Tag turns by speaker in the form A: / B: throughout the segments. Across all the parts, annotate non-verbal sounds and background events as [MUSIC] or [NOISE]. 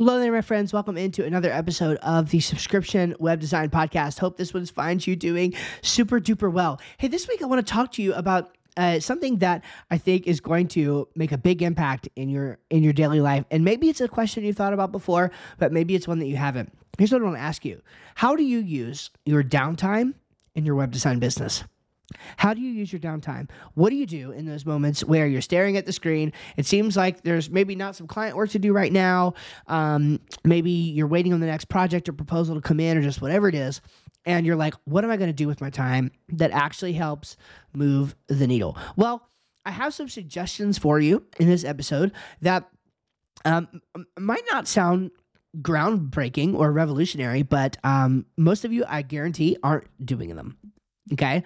A: Hello there, my friends. Welcome into another episode of the Subscription Web Design Podcast. Hope this one finds you doing super duper well. Hey, this week I want to talk to you about uh, something that I think is going to make a big impact in your in your daily life. And maybe it's a question you thought about before, but maybe it's one that you haven't. Here's what I want to ask you: How do you use your downtime in your web design business? How do you use your downtime? What do you do in those moments where you're staring at the screen? It seems like there's maybe not some client work to do right now. Um, maybe you're waiting on the next project or proposal to come in or just whatever it is. And you're like, what am I going to do with my time that actually helps move the needle? Well, I have some suggestions for you in this episode that um, might not sound groundbreaking or revolutionary, but um, most of you, I guarantee, aren't doing them. Okay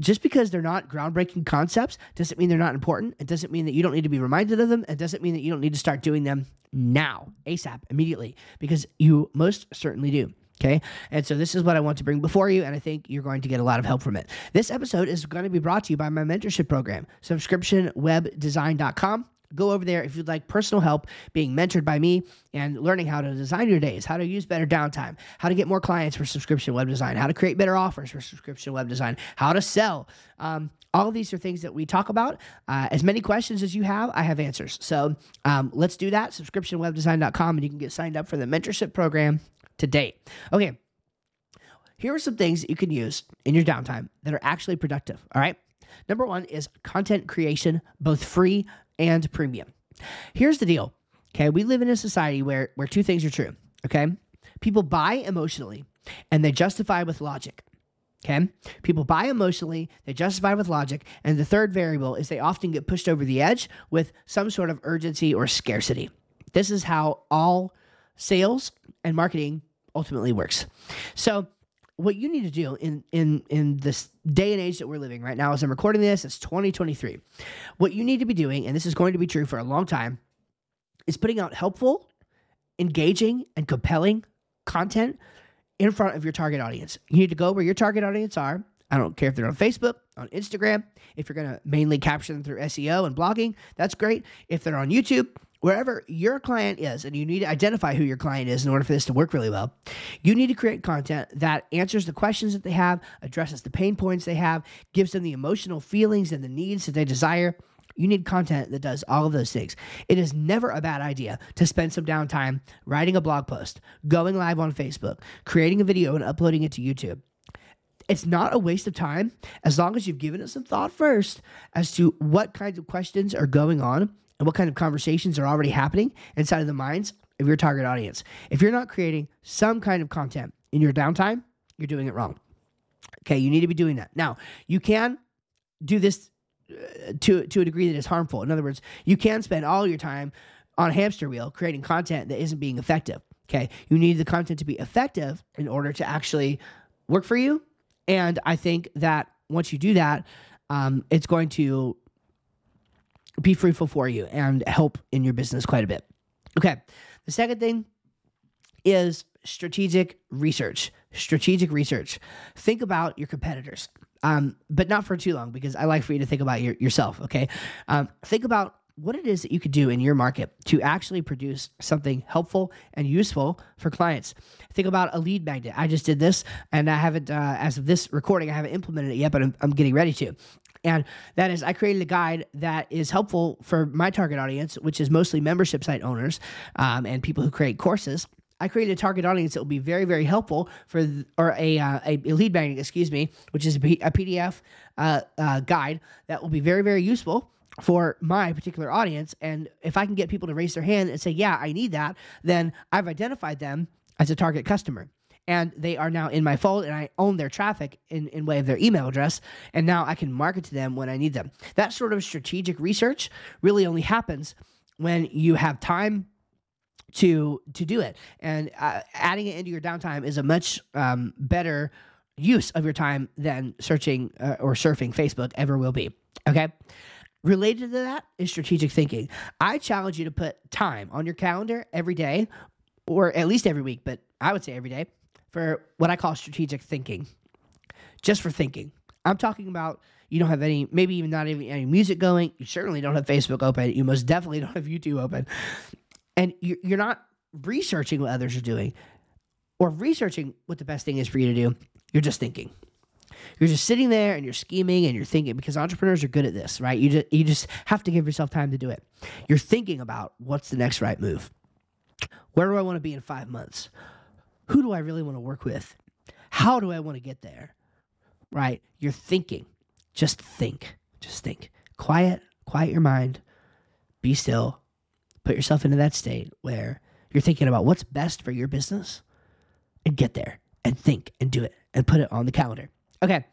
A: just because they're not groundbreaking concepts doesn't mean they're not important. It doesn't mean that you don't need to be reminded of them. It doesn't mean that you don't need to start doing them now, ASAP, immediately, because you most certainly do. Okay. And so this is what I want to bring before you, and I think you're going to get a lot of help from it. This episode is going to be brought to you by my mentorship program, subscriptionwebdesign.com go over there if you'd like personal help being mentored by me and learning how to design your days, how to use better downtime, how to get more clients for subscription web design, how to create better offers for subscription web design, how to sell. Um, all these are things that we talk about. Uh, as many questions as you have, I have answers. So um, let's do that. Subscriptionwebdesign.com, and you can get signed up for the mentorship program today. Okay. Here are some things that you can use in your downtime that are actually productive. All right. Number one is content creation, both free and premium. Here's the deal. Okay, we live in a society where where two things are true. Okay, people buy emotionally and they justify with logic. Okay, people buy emotionally, they justify with logic, and the third variable is they often get pushed over the edge with some sort of urgency or scarcity. This is how all sales and marketing ultimately works. So what you need to do in in in this day and age that we're living right now as I'm recording this, it's 2023. What you need to be doing, and this is going to be true for a long time, is putting out helpful, engaging, and compelling content in front of your target audience. You need to go where your target audience are. I don't care if they're on Facebook, on Instagram, if you're going to mainly capture them through SEO and blogging, that's great. If they're on YouTube, wherever your client is, and you need to identify who your client is in order for this to work really well, you need to create content that answers the questions that they have, addresses the pain points they have, gives them the emotional feelings and the needs that they desire. You need content that does all of those things. It is never a bad idea to spend some downtime writing a blog post, going live on Facebook, creating a video, and uploading it to YouTube. It's not a waste of time as long as you've given it some thought first as to what kinds of questions are going on and what kind of conversations are already happening inside of the minds of your target audience. If you're not creating some kind of content in your downtime, you're doing it wrong. Okay, you need to be doing that. Now, you can do this uh, to to a degree that is harmful. In other words, you can spend all your time on a hamster wheel creating content that isn't being effective. Okay, you need the content to be effective in order to actually work for you. And I think that once you do that, um, it's going to be fruitful for you and help in your business quite a bit. Okay. The second thing is strategic research. Strategic research. Think about your competitors, um, but not for too long because I like for you to think about your, yourself. Okay. Um, think about what it is that you could do in your market to actually produce something helpful and useful for clients. Think about a lead magnet. I just did this and I haven't, uh, as of this recording, I haven't implemented it yet, but I'm, I'm getting ready to. And that is, I created a guide that is helpful for my target audience, which is mostly membership site owners um, and people who create courses. I created a target audience that will be very, very helpful for, or a, uh, a, lead magnet, excuse me, which is a, PDF uh, uh, guide that will be very, very useful for my particular audience. And if I can get people to raise their hand and say, yeah, I need that, then I've identified them as a target customer and they are now in my fold and I own their traffic in, in way of their email address. And now I can market to them when I need them. That sort of strategic research really only happens when you have time to to do it. And uh, adding it into your downtime is a much um, better use of your time than searching uh, or surfing Facebook ever will be. Okay. Related to that is strategic thinking. I challenge you to put time on your calendar every day, or at least every week, but I would say every day, for what I call strategic thinking, just for thinking. I'm talking about you don't have any, maybe even not even any music going. You certainly don't have Facebook open. You most definitely don't have YouTube open. And you're not researching what others are doing or researching what the best thing is for you to do. You're just thinking. You're just sitting there and you're scheming and you're thinking because entrepreneurs are good at this, right? You just you just have to give yourself time to do it. You're thinking about what's the next right move. Where do I want to be in 5 months? Who do I really want to work with? How do I want to get there? Right? You're thinking. Just think. Just think. Quiet, quiet your mind. Be still. Put yourself into that state where you're thinking about what's best for your business and get there and think and do it and put it on the calendar. Okay.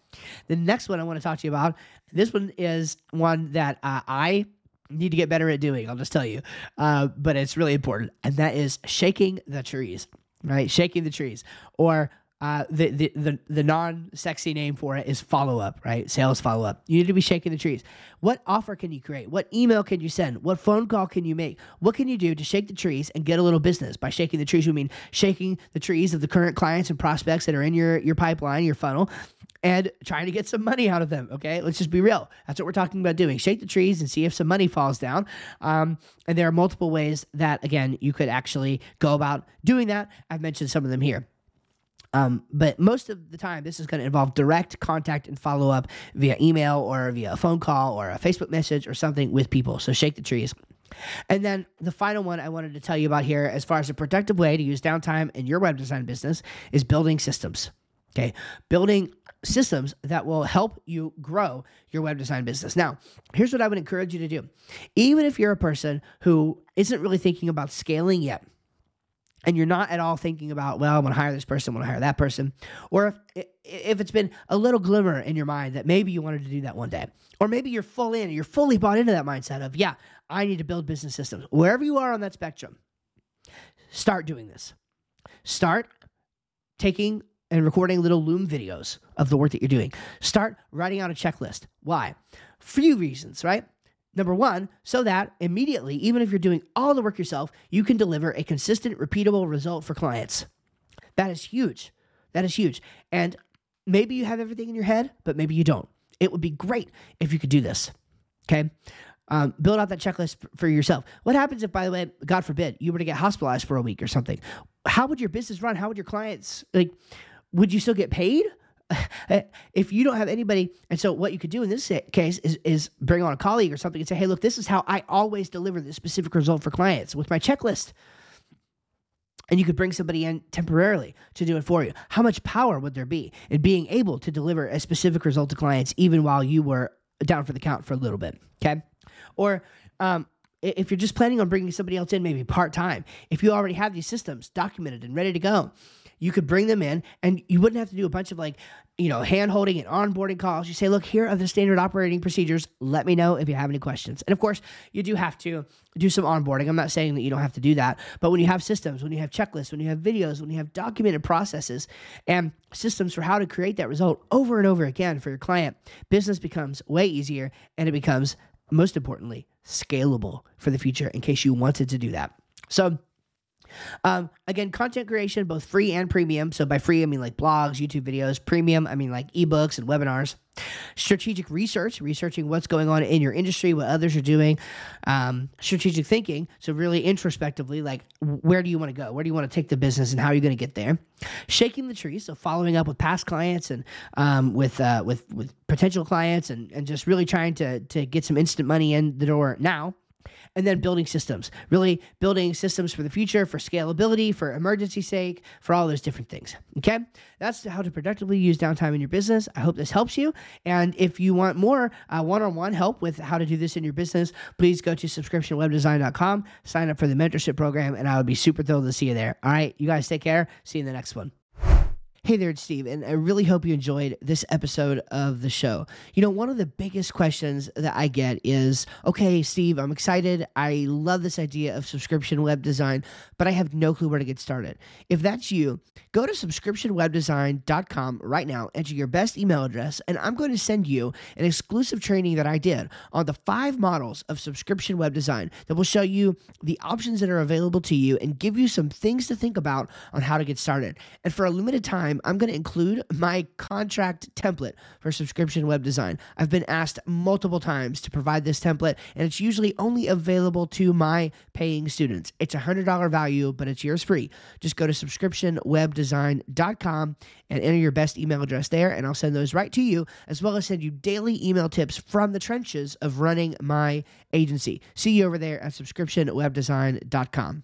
A: The next one I want to talk to you about, this one is one that uh, I need to get better at doing. I'll just tell you. Uh, but it's really important. And that is shaking the trees, right? Shaking the trees. Or uh, the, the, the, the non sexy name for it is follow up, right? Sales follow up. You need to be shaking the trees. What offer can you create? What email can you send? What phone call can you make? What can you do to shake the trees and get a little business? By shaking the trees, we mean shaking the trees of the current clients and prospects that are in your, your pipeline, your funnel, and trying to get some money out of them. Okay, let's just be real. That's what we're talking about doing. Shake the trees and see if some money falls down. Um, and there are multiple ways that, again, you could actually go about doing that. I've mentioned some of them here. Um, but most of the time, this is going to involve direct contact and follow up via email or via a phone call or a Facebook message or something with people. So shake the trees. And then the final one I wanted to tell you about here, as far as a productive way to use downtime in your web design business, is building systems. Okay, building systems that will help you grow your web design business. Now, here's what I would encourage you to do. Even if you're a person who isn't really thinking about scaling yet, and you're not at all thinking about, well, I'm going to hire this person, I'm going to hire that person, or if if it's been a little glimmer in your mind that maybe you wanted to do that one day, or maybe you're full in, you're fully bought into that mindset of, yeah, I need to build business systems. Wherever you are on that spectrum, start doing this. Start taking and recording little Loom videos of the work that you're doing. Start writing out a checklist. Why? Few reasons, right? Number one, so that immediately, even if you're doing all the work yourself, you can deliver a consistent, repeatable result for clients. That is huge. That is huge. And maybe you have everything in your head, but maybe you don't. It would be great if you could do this. Okay. Um, build out that checklist for yourself. What happens if, by the way, God forbid, you were to get hospitalized for a week or something? How would your business run? How would your clients like? Would you still get paid? [LAUGHS] if you don't have anybody, and so what you could do in this case is is bring on a colleague or something and say, "Hey, look, this is how I always deliver this specific result for clients with my checklist." And you could bring somebody in temporarily to do it for you. How much power would there be in being able to deliver a specific result to clients even while you were down for the count for a little bit? Okay, or um, if you're just planning on bringing somebody else in, maybe part time, if you already have these systems documented and ready to go, you could bring them in and you wouldn't have to do a bunch of like, you know, hand holding and onboarding calls. You say, look, here are the standard operating procedures. Let me know if you have any questions. And of course, you do have to do some onboarding. I'm not saying that you don't have to do that, but when you have systems, when you have checklists, when you have videos, when you have documented processes and systems for how to create that result over and over again for your client, business becomes way easier and it becomes, most importantly, scalable for the future in case you wanted to do that. So, um, again, content creation, both free and premium. So by free, I mean like blogs, YouTube videos. Premium, I mean like ebooks and webinars. Strategic research, researching what's going on in your industry, what others are doing. Um, strategic thinking, so really introspectively, like where do you want to go? Where do you want to take the business, and how are you going to get there? Shaking the trees, so following up with past clients and um, with uh, with with potential clients, and and just really trying to to get some instant money in the door now and then building systems, really building systems for the future, for scalability, for emergency sake, for all those different things. Okay, that's how to productively use downtime in your business. I hope this helps you. And if you want more one on one help with how to do this in your business, please go to subscriptionwebdesign.com, sign up for the mentorship program, and I would be super thrilled to see you there. All right, you guys take care. See you in the next one. Hey there, it's Steve, and I really hope you enjoyed this episode of the show. You know, one of the biggest questions that I get is okay, Steve, I'm excited. I love this idea of subscription web design, but I have no clue where to get started. If that's you, go to subscriptionwebdesign.com right now, enter your best email address, and I'm going to send you an exclusive training that I did on the five models of subscription web design that will show you the options that are available to you and give you some things to think about on how to get started. And for a limited time, time, I'm going to include my contract template for subscription web design. I've been asked multiple times to provide this template, and it's usually only available to my paying students. It's a $100 value, but it's yours free. Just go to subscriptionwebdesign.com and enter your best email address there, and I'll send those right to you, as well as send you daily email tips from the trenches of running my agency. See you over there at subscriptionwebdesign.com.